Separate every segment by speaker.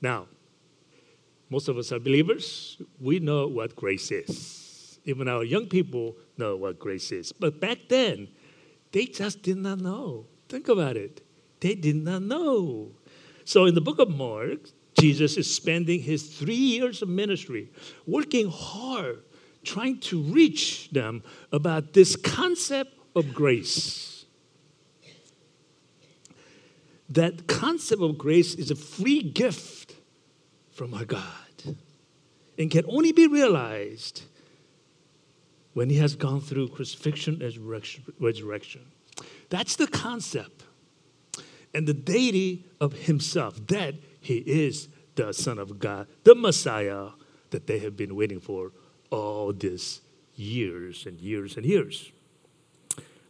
Speaker 1: Now, most of us are believers. We know what grace is. Even our young people know what grace is. But back then, they just did not know. Think about it. They did not know. So in the book of Mark, Jesus is spending his three years of ministry working hard, trying to reach them about this concept of grace. That concept of grace is a free gift from our God and can only be realized when he has gone through crucifixion and resurrection. That's the concept and the deity of himself, that he is the Son of God, the Messiah that they have been waiting for all these years and years and years.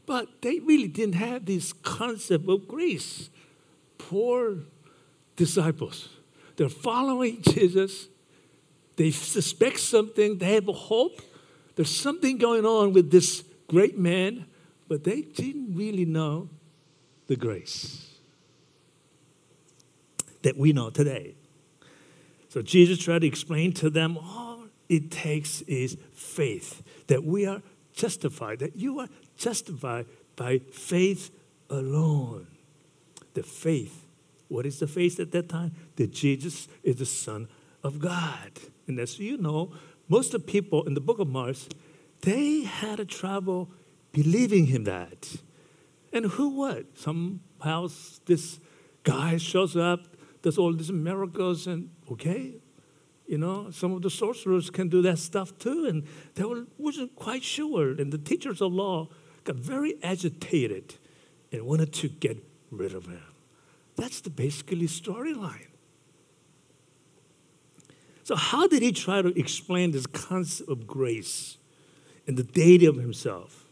Speaker 1: But they really didn't have this concept of grace. Poor disciples. They're following Jesus. They suspect something. They have a hope. There's something going on with this great man, but they didn't really know the grace that we know today. So Jesus tried to explain to them all it takes is faith, that we are justified, that you are justified by faith alone. The faith. What is the faith at that time? That Jesus is the Son of God. And as you know, most of the people in the book of Mark, they had a trouble believing him that. And who would? Somehow this guy shows up does all these miracles and okay you know some of the sorcerers can do that stuff too and they were, wasn't quite sure and the teachers of law got very agitated and wanted to get rid of him that's the basically storyline so how did he try to explain this concept of grace and the deity of himself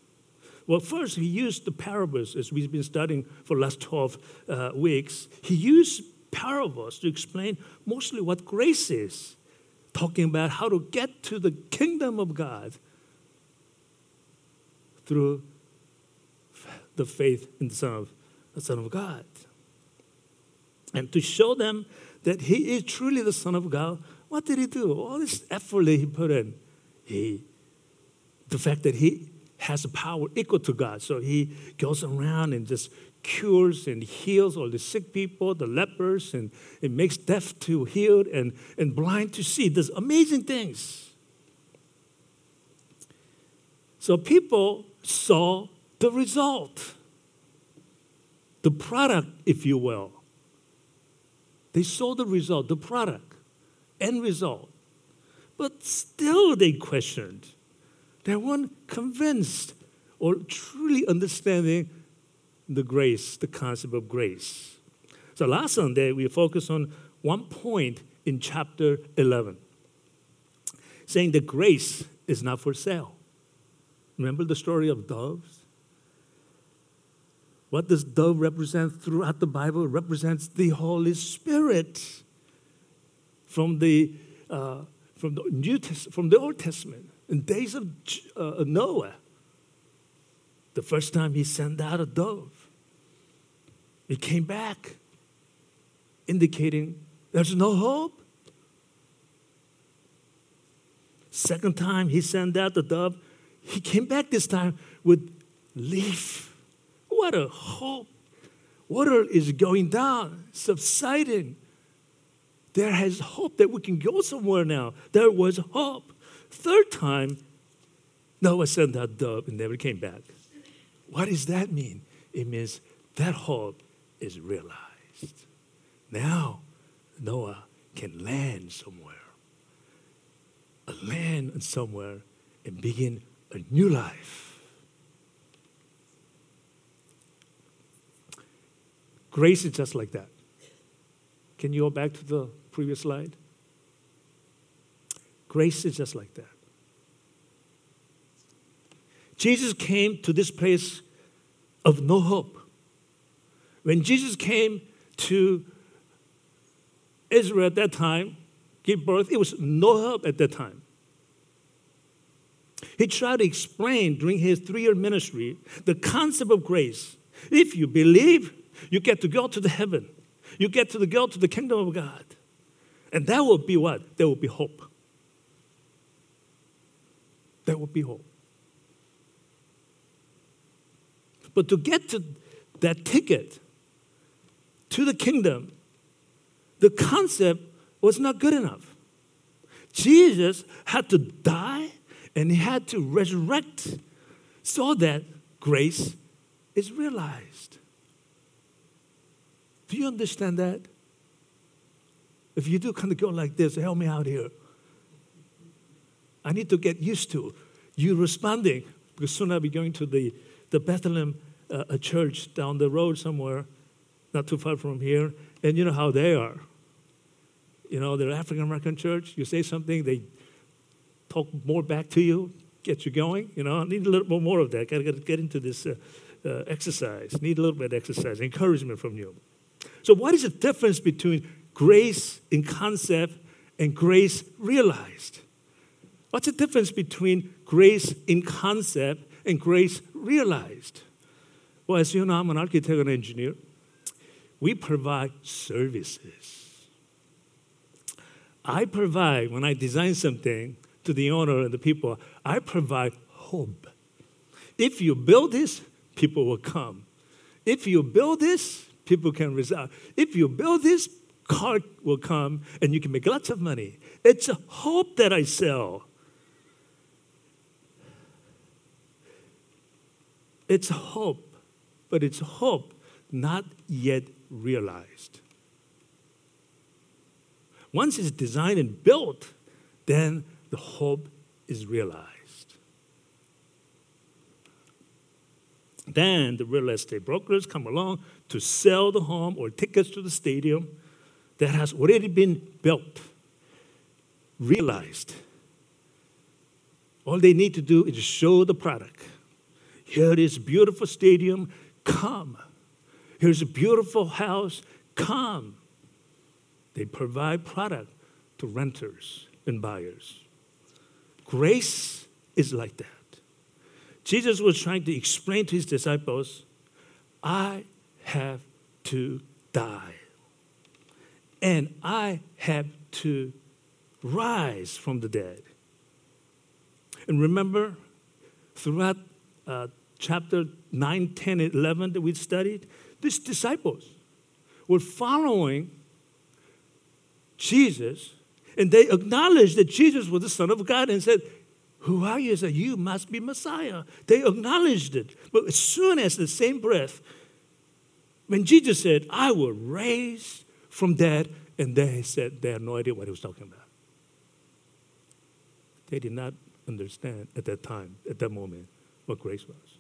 Speaker 1: well, first, he used the parables, as we've been studying for the last 12 uh, weeks. He used parables to explain mostly what grace is, talking about how to get to the kingdom of God through the faith in the Son of, the Son of God. And to show them that he is truly the Son of God, what did he do? All this effort that he put in, he, the fact that he has a power equal to God. So he goes around and just cures and heals all the sick people, the lepers, and it makes deaf to hear and, and blind to see. Does amazing things. So people saw the result, the product, if you will. They saw the result, the product, end result. But still they questioned. They weren't convinced or truly understanding the grace, the concept of grace. So last Sunday, we focused on one point in chapter 11, saying that grace is not for sale. Remember the story of doves? What does dove represent throughout the Bible? It represents the Holy Spirit from the, uh, from the New Test- from the Old Testament. In days of uh, Noah, the first time he sent out a dove, it came back, indicating there's no hope. Second time he sent out the dove, he came back this time with leaf. What a hope. Water is going down, subsiding. There has hope that we can go somewhere now. There was hope. Third time, Noah sent that dove and never came back. What does that mean? It means that hope is realized. Now, Noah can land somewhere, land somewhere, and begin a new life. Grace is just like that. Can you go back to the previous slide? Grace is just like that. Jesus came to this place of no hope. When Jesus came to Israel at that time, give birth, it was no hope at that time. He tried to explain during his three year ministry the concept of grace. If you believe, you get to go to the heaven, you get to the, go to the kingdom of God. And that will be what? There will be hope. There will be hope. But to get to that ticket to the kingdom, the concept was not good enough. Jesus had to die and he had to resurrect so that grace is realized. Do you understand that? If you do kind of go like this, help me out here. I need to get used to you responding because soon I'll be going to the, the Bethlehem uh, a church down the road somewhere, not too far from here, and you know how they are. You know, they're African American church. You say something, they talk more back to you, get you going. You know, I need a little bit more of that. Got to get into this uh, uh, exercise. Need a little bit of exercise, encouragement from you. So, what is the difference between grace in concept and grace realized? What's the difference between grace in concept and grace realized? Well, as you know, I'm an architect and engineer. We provide services. I provide, when I design something to the owner and the people, I provide hope. If you build this, people will come. If you build this, people can reside. If you build this, car will come and you can make lots of money. It's a hope that I sell. It's hope but it's hope not yet realized. Once it's designed and built, then the hope is realized. Then the real estate brokers come along to sell the home or tickets to the stadium that has already been built, realized. All they need to do is show the product. Here is beautiful stadium. Come. Here's a beautiful house. Come. They provide product to renters and buyers. Grace is like that. Jesus was trying to explain to his disciples I have to die, and I have to rise from the dead. And remember, throughout uh, chapter 9, 10, 11 that we studied, these disciples were following Jesus and they acknowledged that Jesus was the Son of God and said, Who are you? said, You must be Messiah. They acknowledged it. But as soon as the same breath, when Jesus said, I will raise from dead, and they said they had no idea what he was talking about. They did not understand at that time, at that moment, what grace was.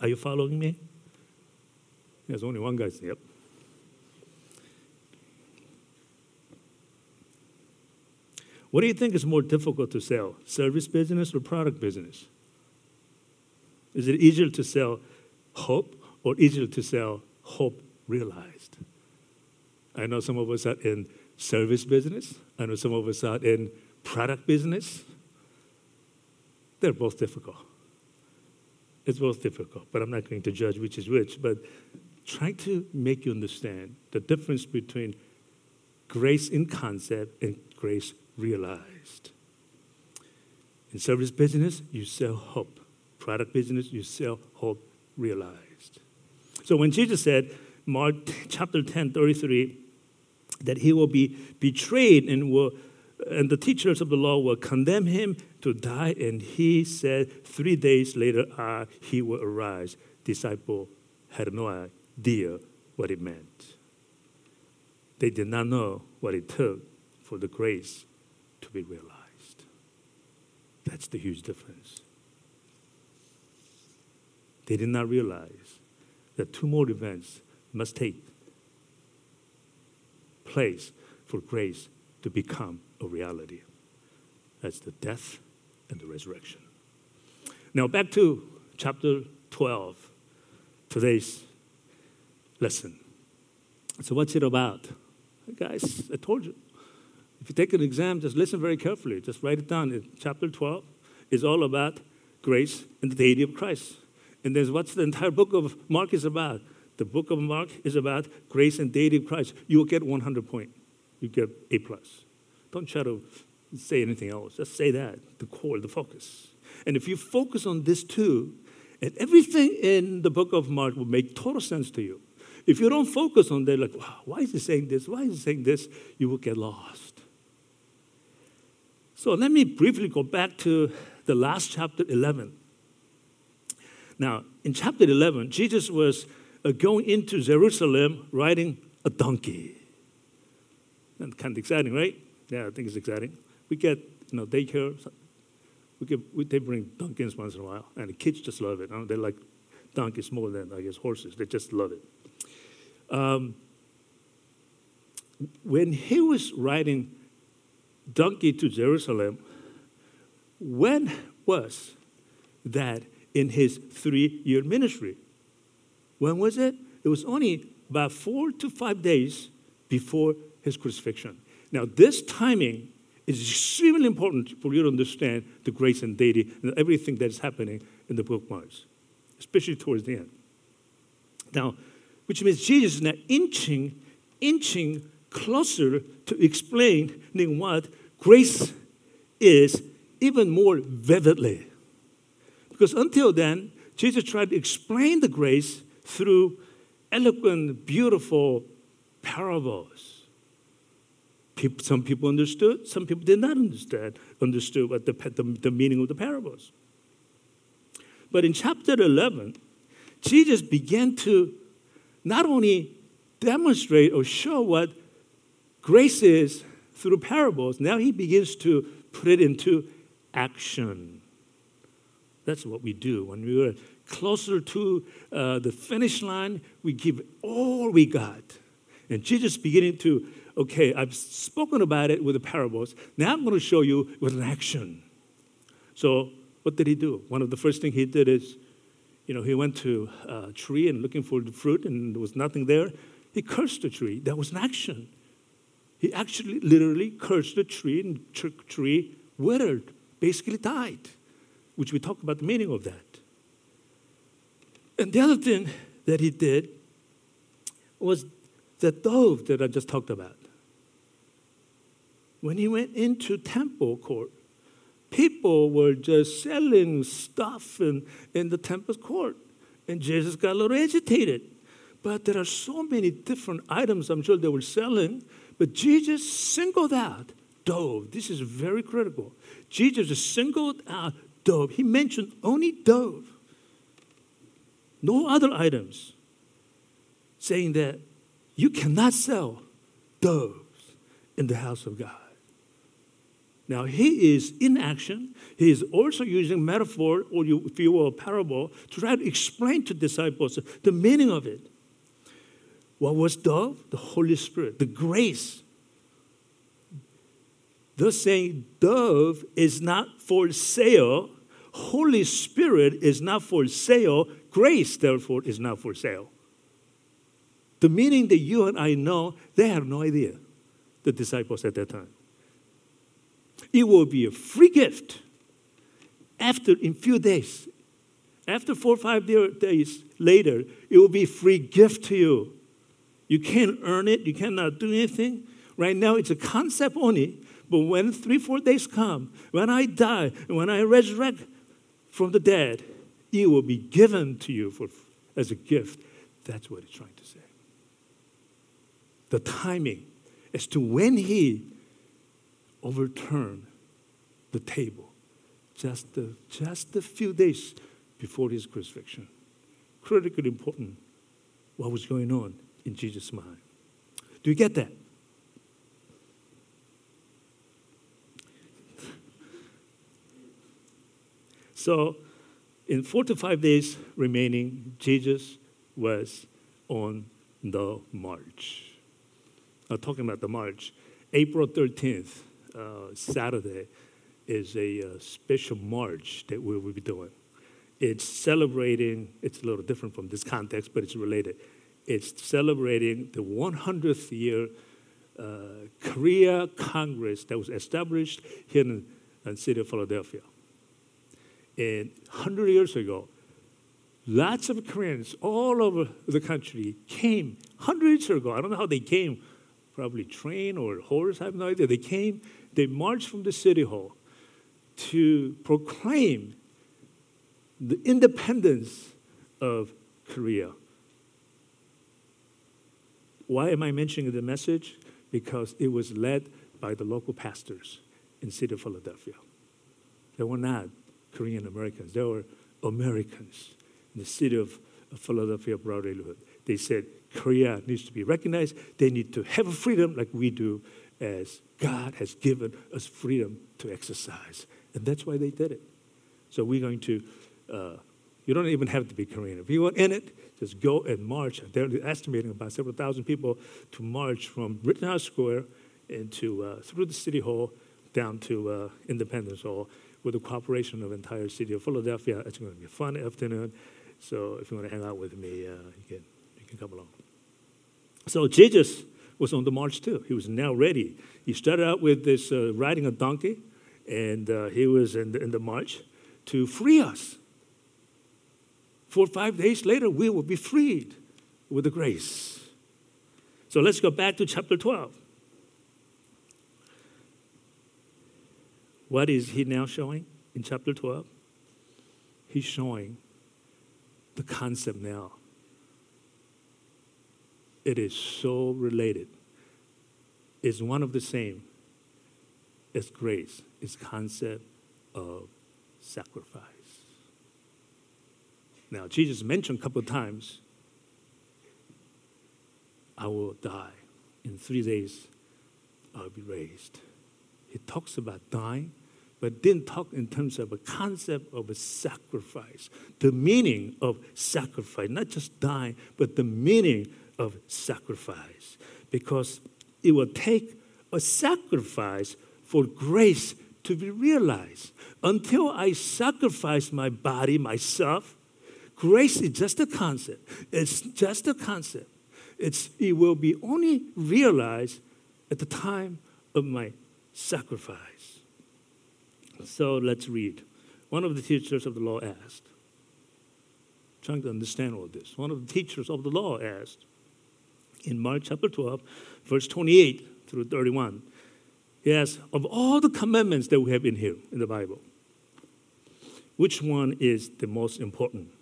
Speaker 1: Are you following me? There's only one guy. Yep. What do you think is more difficult to sell, service business or product business? Is it easier to sell hope or easier to sell hope realized? I know some of us are in service business. I know some of us are in product business. They're both difficult. It's both difficult, but I'm not going to judge which is which. But trying to make you understand the difference between grace in concept and grace realized. In service business, you sell hope. Product business, you sell hope realized. So when Jesus said, Mark chapter 10, 33, that he will be betrayed and will and the teachers of the law will condemn him to die, and he said, Three days later, uh, he will arise. Disciple had no idea what it meant. They did not know what it took for the grace to be realized. That's the huge difference. They did not realize that two more events must take place for grace to become a reality. That's the death and the resurrection. Now, back to chapter 12, today's lesson. So, what's it about? Guys, I told you. If you take an exam, just listen very carefully. Just write it down. Chapter 12 is all about grace and the deity of Christ. And there's what's the entire book of Mark is about the book of Mark is about grace and deity of Christ, you will get 100 point. You get A plus. Don't try to say anything else. Just say that, the core, the focus. And if you focus on this too, and everything in the book of Mark will make total sense to you. If you don't focus on that, like, wow, why is he saying this? Why is he saying this? You will get lost. So let me briefly go back to the last chapter 11. Now, in chapter 11, Jesus was uh, going into Jerusalem riding a donkey. And kind of exciting, right? Yeah, I think it's exciting. We get, you know, daycare. We get, we, they bring donkeys once in a while, and the kids just love it. They like donkeys more than, I guess, horses. They just love it. Um, when he was riding donkey to Jerusalem, when was that in his three year ministry? When was it? It was only about four to five days before his crucifixion. Now, this timing is extremely important for you to understand the grace and deity and everything that is happening in the book of Mark, especially towards the end. Now, which means Jesus is now inching, inching closer to explaining what grace is even more vividly. Because until then, Jesus tried to explain the grace through eloquent, beautiful parables. People, some people understood, some people did not understand, understood what the, the, the meaning of the parables. But in chapter 11, Jesus began to not only demonstrate or show what grace is through parables, now he begins to put it into action. That's what we do. When we are closer to uh, the finish line, we give all we got. And Jesus beginning to, okay, I've spoken about it with the parables. Now I'm going to show you with an action. So what did he do? One of the first things he did is, you know, he went to a tree and looking for the fruit, and there was nothing there. He cursed the tree. That was an action. He actually literally cursed the tree, and the tree withered, basically died, which we talk about the meaning of that. And the other thing that he did was the dove that I just talked about. When he went into temple court, people were just selling stuff in, in the temple court. And Jesus got a little agitated. But there are so many different items I'm sure they were selling. But Jesus singled out dove. This is very critical. Jesus singled out dove. He mentioned only dove, no other items, saying that you cannot sell doves in the house of God. Now, he is in action. He is also using metaphor, or you, if you will, a parable, to try to explain to disciples the meaning of it. What was dove? The Holy Spirit, the grace. Thus saying, dove is not for sale. Holy Spirit is not for sale. Grace, therefore, is not for sale. The meaning that you and I know, they have no idea, the disciples at that time. It will be a free gift after, in few days. After four or five days later, it will be a free gift to you. You can't earn it, you cannot do anything. Right now, it's a concept only. But when three, four days come, when I die, when I resurrect from the dead, it will be given to you for, as a gift. That's what it's trying to say. The timing as to when he overturned the table just a, just a few days before his crucifixion. Critically important what was going on in Jesus' mind. Do you get that? So, in four to five days remaining, Jesus was on the march. I'm talking about the march. April 13th, uh, Saturday is a uh, special march that we will be doing. It's celebrating, it's a little different from this context, but it's related. It's celebrating the 100th year uh, Korea Congress that was established here in the city of Philadelphia. And 100 years ago, lots of Koreans all over the country came hundreds ago. I don't know how they came, probably train or horse, I have no idea. They came, they marched from the city hall to proclaim the independence of Korea. Why am I mentioning the message? Because it was led by the local pastors in the city of Philadelphia. They were not Korean Americans, they were Americans in the city of Philadelphia Brotherhood. They said Korea needs to be recognized. They need to have freedom like we do, as God has given us freedom to exercise. And that's why they did it. So we're going to, uh, you don't even have to be Korean. If you want in it, just go and march. They're estimating about several thousand people to march from Rittenhouse Square into uh, through the city hall down to uh, Independence Hall with the cooperation of the entire city of Philadelphia. It's going to be a fun afternoon. So if you want to hang out with me, uh, you can you can come along. So Jesus was on the march too. He was now ready. He started out with this uh, riding a donkey, and uh, he was in the, in the march to free us. Four or five days later, we will be freed with the grace. So let's go back to chapter 12. What is he now showing in chapter 12? He's showing the concept now. It is so related. It's one of the same as grace, it's concept of sacrifice. Now, Jesus mentioned a couple of times, I will die. In three days, I'll be raised. He talks about dying, but didn't talk in terms of a concept of a sacrifice, the meaning of sacrifice, not just dying, but the meaning of sacrifice. Because it will take a sacrifice for grace to be realized. Until I sacrifice my body, myself, grace is just a concept. It's just a concept. It's, it will be only realized at the time of my sacrifice. So let's read. One of the teachers of the law asked, trying to understand all this. One of the teachers of the law asked in Mark chapter 12, verse 28 through 31. He asked, Of all the commandments that we have in here in the Bible, which one is the most important?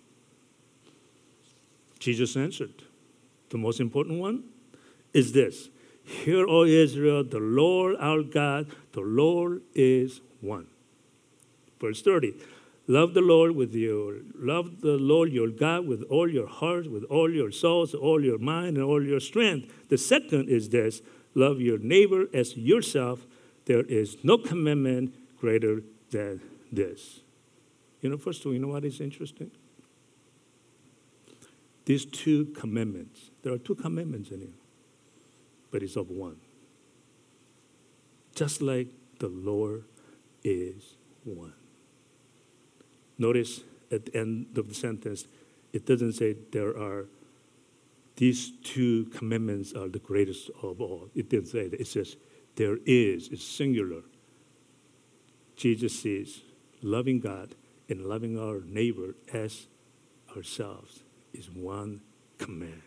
Speaker 1: Jesus answered, The most important one is this Hear, O Israel, the Lord our God, the Lord is one. Verse 30. Love the Lord with your love the Lord your God with all your heart, with all your souls, all your mind, and all your strength. The second is this: love your neighbor as yourself. There is no commandment greater than this. You know, first of all, you know what is interesting? These two commandments. There are two commandments in here but it's of one. Just like the Lord is one. Notice at the end of the sentence, it doesn't say there are these two commandments are the greatest of all. It didn't say that. It says there is, it's singular. Jesus says loving God and loving our neighbor as ourselves is one command.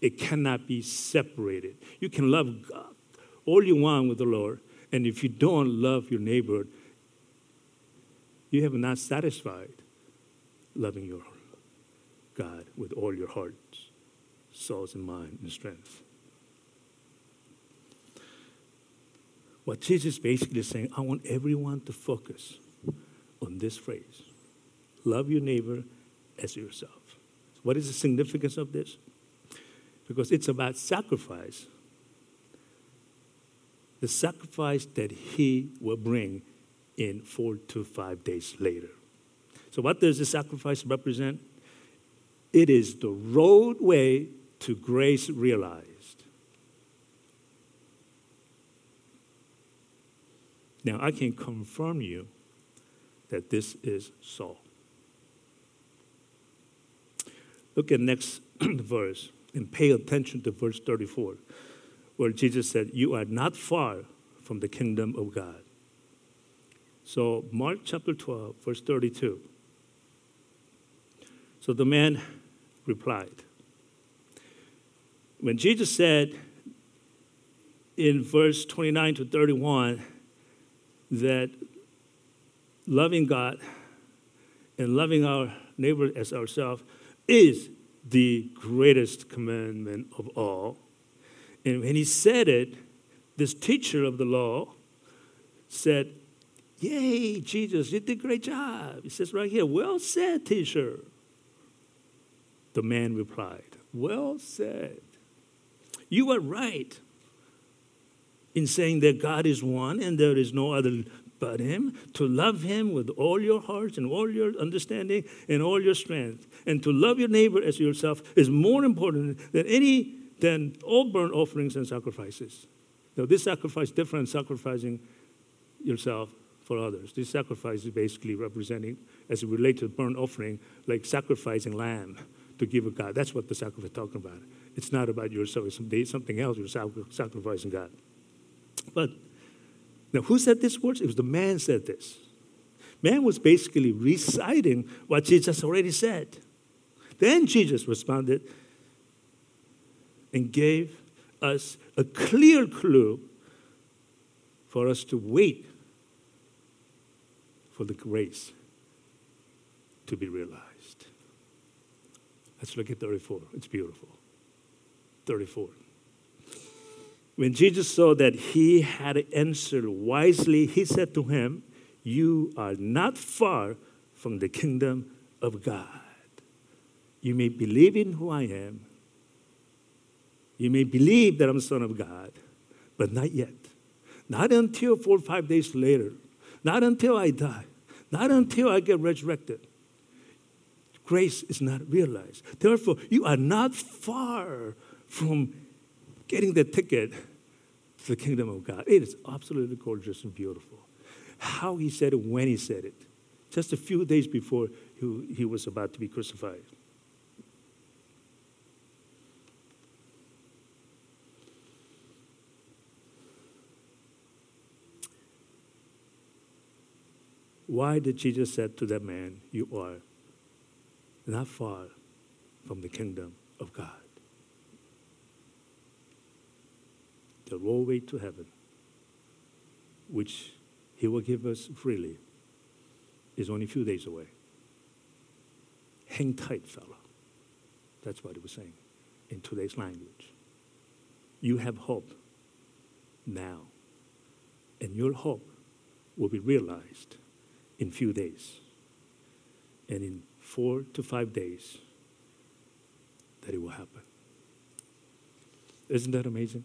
Speaker 1: It cannot be separated. You can love God all you want with the Lord, and if you don't love your neighbor, you have not satisfied loving your God with all your heart, souls, and mind and strength. What Jesus is basically saying, I want everyone to focus on this phrase love your neighbor as yourself. What is the significance of this? because it's about sacrifice. The sacrifice that he will bring in four to five days later. So, what does the sacrifice represent? It is the roadway to grace realized. Now, I can confirm you that this is so. Look at next verse and pay attention to verse 34, where Jesus said, You are not far from the kingdom of God. So, Mark chapter 12, verse 32. So the man replied. When Jesus said in verse 29 to 31 that loving God and loving our neighbor as ourselves is the greatest commandment of all. And when he said it, this teacher of the law said, Yay, Jesus, you did a great job. He says right here, Well said, teacher. The man replied, Well said. You are right in saying that God is one and there is no other Him, to love Him with all your heart and all your understanding and all your strength, and to love your neighbor as yourself is more important than any than all burnt offerings and sacrifices. Now, this sacrifice different sacrificing yourself for others. This sacrifice is basically representing, as it relates to burnt offering, like sacrificing lamb to give a God. That's what the sacrifice is talking about. It's not about yourself. It's something else. You're sacrificing God. But now, who said these words? It was the man said this. Man was basically reciting what Jesus already said. Then Jesus responded and gave us a clear clue for us to wait for the grace to be realized. Let's look at 34. It's beautiful. 34. When Jesus saw that he had answered wisely, he said to him, You are not far from the kingdom of God. You may believe in who I am. You may believe that I'm the Son of God, but not yet. Not until four or five days later. Not until I die. Not until I get resurrected. Grace is not realized. Therefore, you are not far from getting the ticket to the kingdom of God. It is absolutely gorgeous and beautiful. How he said it, when he said it, just a few days before he, he was about to be crucified. Why did Jesus say to that man, You are not far from the kingdom of God? The roadway to heaven, which He will give us freely, is only a few days away. Hang tight, fella. That's what he was saying in today's language. You have hope now, and your hope will be realized in few days. And in four to five days, that it will happen. Isn't that amazing?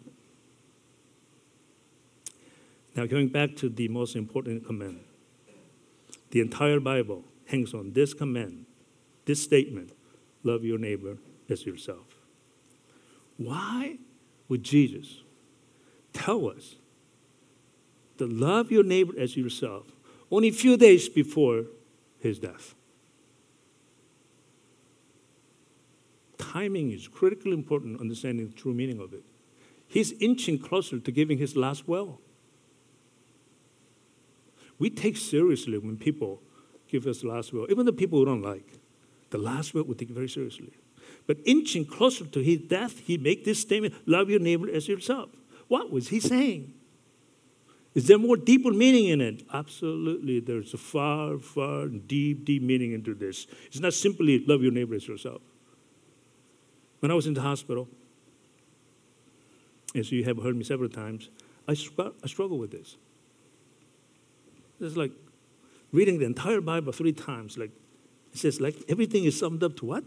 Speaker 1: Now, going back to the most important command, the entire Bible hangs on this command, this statement love your neighbor as yourself. Why would Jesus tell us to love your neighbor as yourself only a few days before his death? Timing is critically important, understanding the true meaning of it. He's inching closer to giving his last will. We take seriously when people give us the last will, even the people we don't like. The last will we take very seriously. But inching closer to his death, he make this statement, love your neighbor as yourself. What was he saying? Is there more deeper meaning in it? Absolutely. There's a far, far deep, deep meaning into this. It's not simply love your neighbor as yourself. When I was in the hospital, as you have heard me several times, I, I struggle with this. It's like reading the entire Bible three times. Like it says, like everything is summed up to what?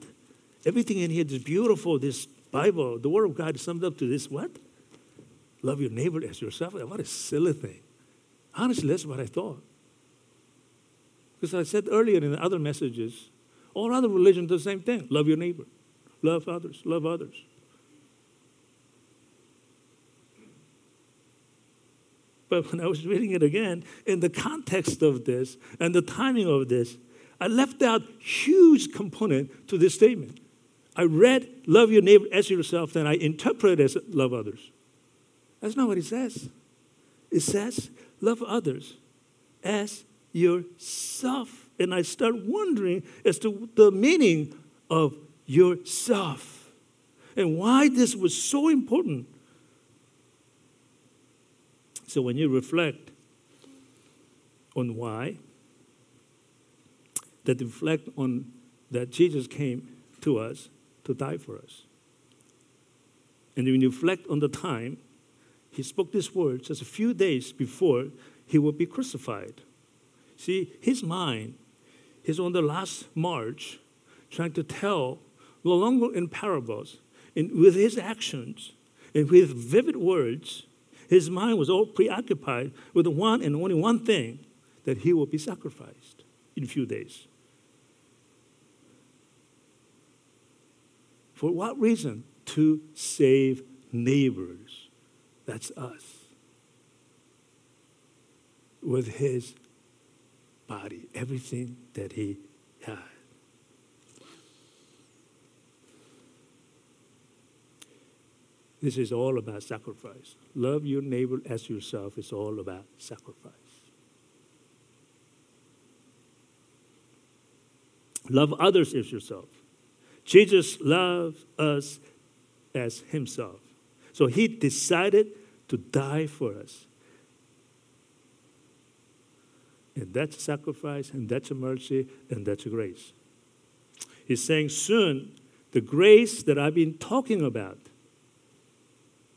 Speaker 1: Everything in here is beautiful. This Bible, the Word of God is summed up to this what? Love your neighbor as yourself. What a silly thing. Honestly, that's what I thought. Because I said earlier in other messages, all other religions do the same thing. Love your neighbor. Love others. Love others. But when I was reading it again, in the context of this and the timing of this, I left out huge component to this statement. I read love your neighbor as yourself, then I interpret as love others. That's not what it says. It says love others as yourself. And I start wondering as to the meaning of yourself. And why this was so important. So when you reflect on why, that reflect on that Jesus came to us to die for us. And when you reflect on the time, he spoke these words just a few days before he would be crucified. See, his mind is on the last march, trying to tell, no longer in parables, in, with his actions and with vivid words. His mind was all preoccupied with the one and only one thing that he will be sacrificed in a few days. For what reason? To save neighbors. That's us. With his body, everything that he had. This is all about sacrifice. Love your neighbor as yourself is all about sacrifice. Love others as yourself. Jesus loved us as himself. So he decided to die for us. And that's sacrifice, and that's a mercy, and that's a grace. He's saying soon the grace that I've been talking about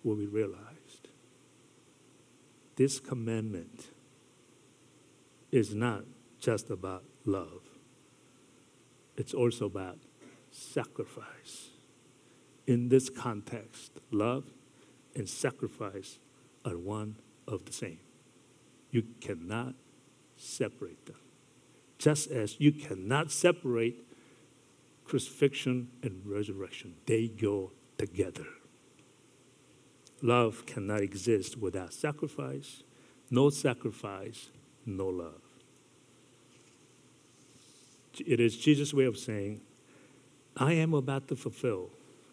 Speaker 1: will be realized. This commandment is not just about love, it's also about sacrifice. In this context, love and sacrifice are one of the same. You cannot separate them. Just as you cannot separate crucifixion and resurrection, they go together. Love cannot exist without sacrifice. No sacrifice, no love. It is Jesus' way of saying, I am about to fulfill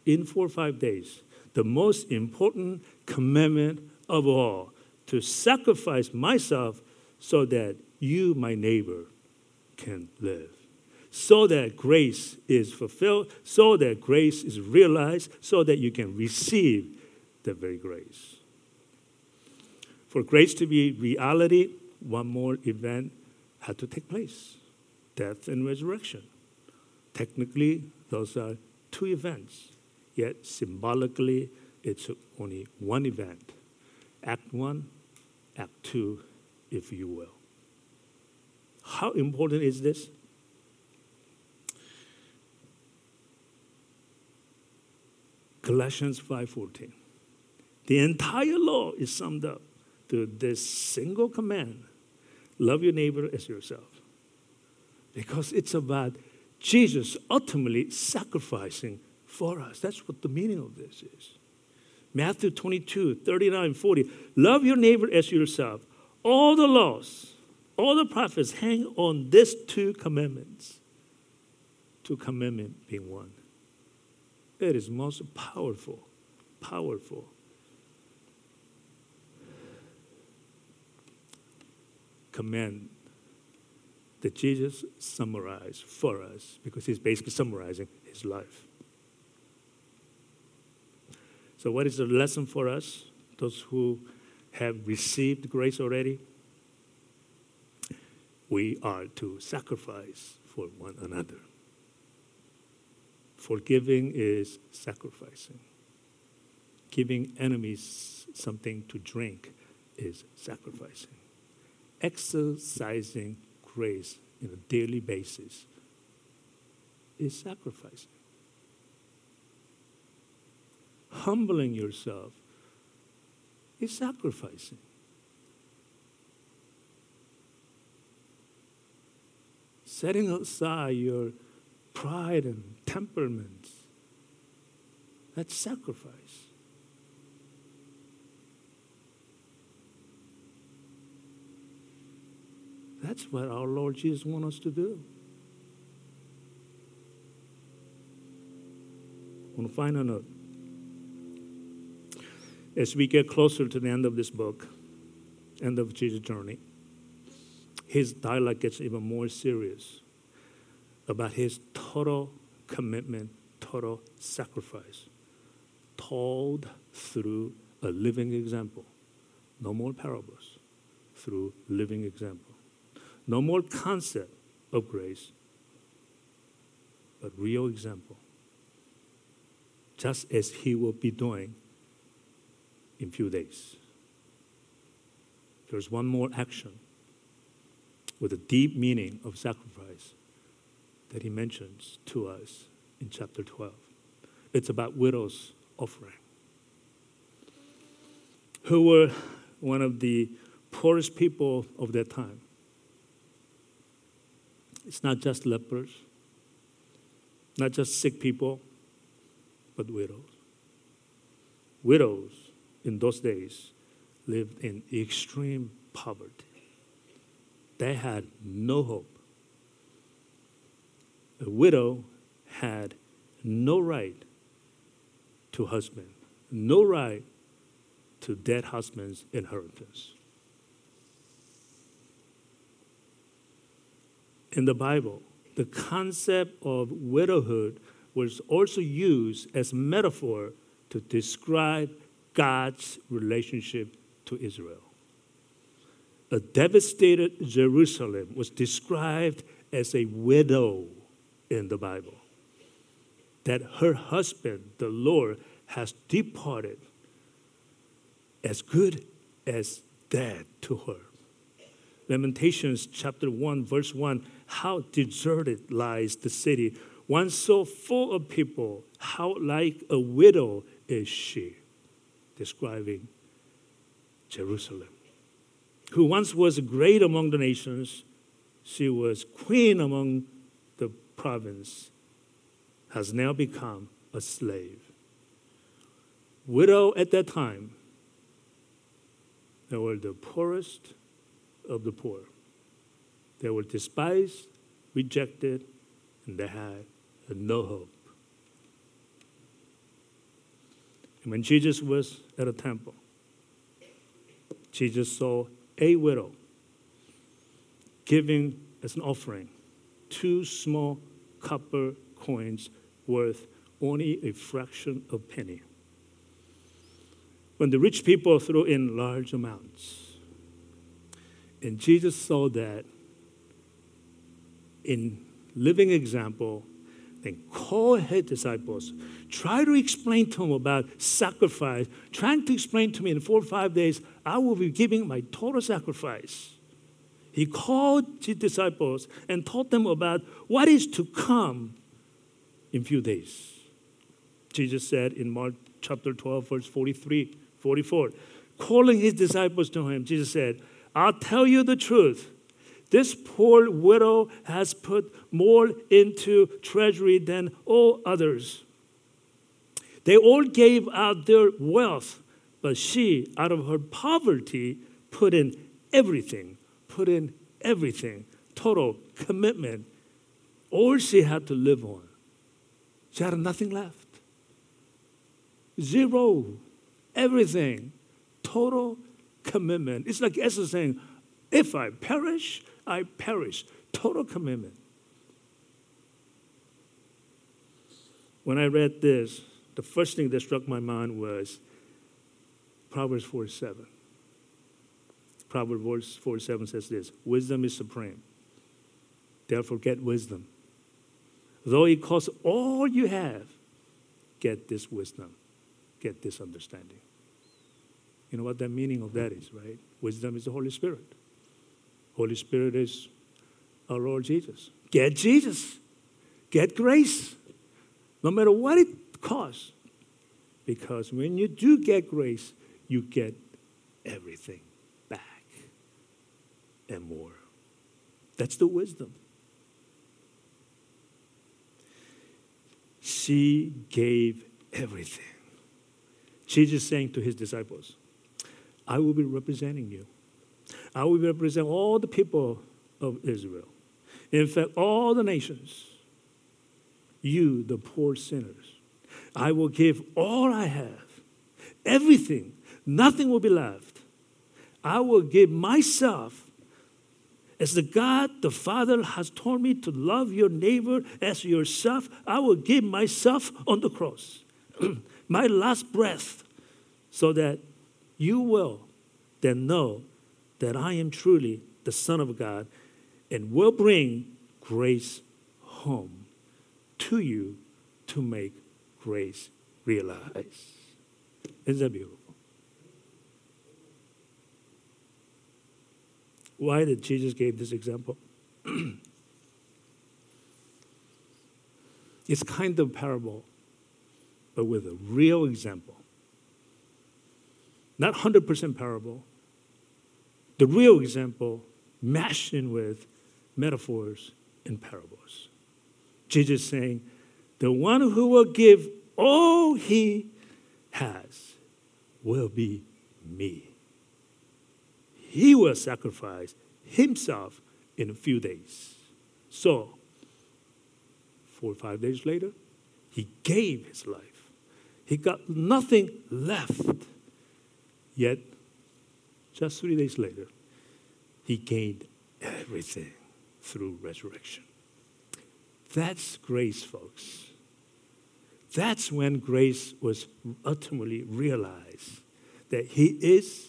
Speaker 1: in four or five days the most important commandment of all to sacrifice myself so that you, my neighbor, can live. So that grace is fulfilled, so that grace is realized, so that you can receive the very grace. For grace to be reality, one more event had to take place death and resurrection. Technically, those are two events, yet symbolically, it's only one event. Act one, act two, if you will. How important is this? Galatians 5:14. The entire law is summed up to this single command: love your neighbor as yourself. Because it's about Jesus ultimately sacrificing for us. That's what the meaning of this is. Matthew 22, 39, 40. Love your neighbor as yourself. All the laws, all the prophets hang on these two commandments. Two commandments being one. It is most powerful, powerful. Command that Jesus summarized for us because he's basically summarizing his life. So, what is the lesson for us, those who have received grace already? We are to sacrifice for one another. Forgiving is sacrificing. Giving enemies something to drink is sacrificing. Exercising grace in a daily basis is sacrificing. Humbling yourself is sacrificing. Setting aside your pride and temperaments, that's sacrifice. That's what our Lord Jesus wants us to do. On a final note, as we get closer to the end of this book, end of Jesus' journey, his dialogue gets even more serious about his total commitment, total sacrifice, told through a living example. No more parables, through living example. No more concept of grace, but real example. Just as he will be doing in few days. There's one more action with a deep meaning of sacrifice that he mentions to us in chapter 12. It's about widows' offering, who were one of the poorest people of that time. It's not just lepers, not just sick people, but widows. Widows in those days lived in extreme poverty. They had no hope. A widow had no right to husband, no right to dead husband's inheritance. In the Bible, the concept of widowhood was also used as metaphor to describe God's relationship to Israel. A devastated Jerusalem was described as a widow in the Bible. That her husband, the Lord, has departed as good as dead to her. Lamentations chapter 1, verse 1 How deserted lies the city, once so full of people, how like a widow is she, describing Jerusalem, who once was great among the nations, she was queen among the province, has now become a slave. Widow at that time, they were the poorest of the poor. They were despised, rejected, and they had no hope. And when Jesus was at a temple, Jesus saw a widow giving as an offering two small copper coins worth only a fraction of a penny. When the rich people threw in large amounts, and Jesus saw that in living example, then call his disciples, try to explain to them about sacrifice, trying to explain to me in four or five days, I will be giving my total sacrifice. He called his disciples and taught them about what is to come in few days. Jesus said in Mark chapter 12, verse 43, 44, calling his disciples to him, Jesus said, I'll tell you the truth. This poor widow has put more into treasury than all others. They all gave out their wealth, but she, out of her poverty, put in everything, put in everything, total commitment. All she had to live on. She had nothing left. Zero. Everything. Total commitment. It's like Esther saying, if I perish, I perish. Total commitment. When I read this, the first thing that struck my mind was Proverbs 4 7. Proverbs 4 7 says this Wisdom is supreme. Therefore, get wisdom. Though it costs all you have, get this wisdom, get this understanding. You know what the meaning of that is, right? Wisdom is the Holy Spirit. Holy Spirit is our Lord Jesus. Get Jesus. Get grace. No matter what it costs. Because when you do get grace, you get everything back and more. That's the wisdom. She gave everything. Jesus saying to his disciples, I will be representing you. I will represent all the people of Israel. In fact, all the nations. You, the poor sinners. I will give all I have, everything. Nothing will be left. I will give myself As the God the Father has told me to love your neighbor as yourself, I will give myself on the cross, my last breath, so that you will then know that I am truly the Son of God and will bring grace home to you to make grace realize. Isn't that beautiful? Why did Jesus give this example? it's kind of parable, but with a real example. Not 100% parable. The real example mashed in with metaphors and parables. Jesus saying, the one who will give all he has will be me he will sacrifice himself in a few days. So, four or five days later, he gave his life. He got nothing left. Yet, just three days later, he gained everything through resurrection. That's grace, folks. That's when grace was ultimately realized that he is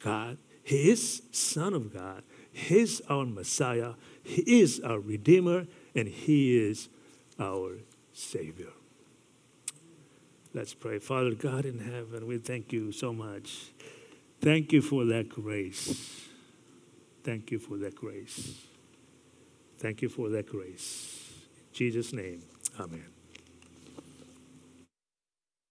Speaker 1: God. He is Son of God. He is our Messiah. He is our Redeemer, and He is our Savior. Let's pray. Father God in heaven, we thank you so much. Thank you for that grace. Thank you for that grace. Thank you for that grace. In Jesus' name, amen.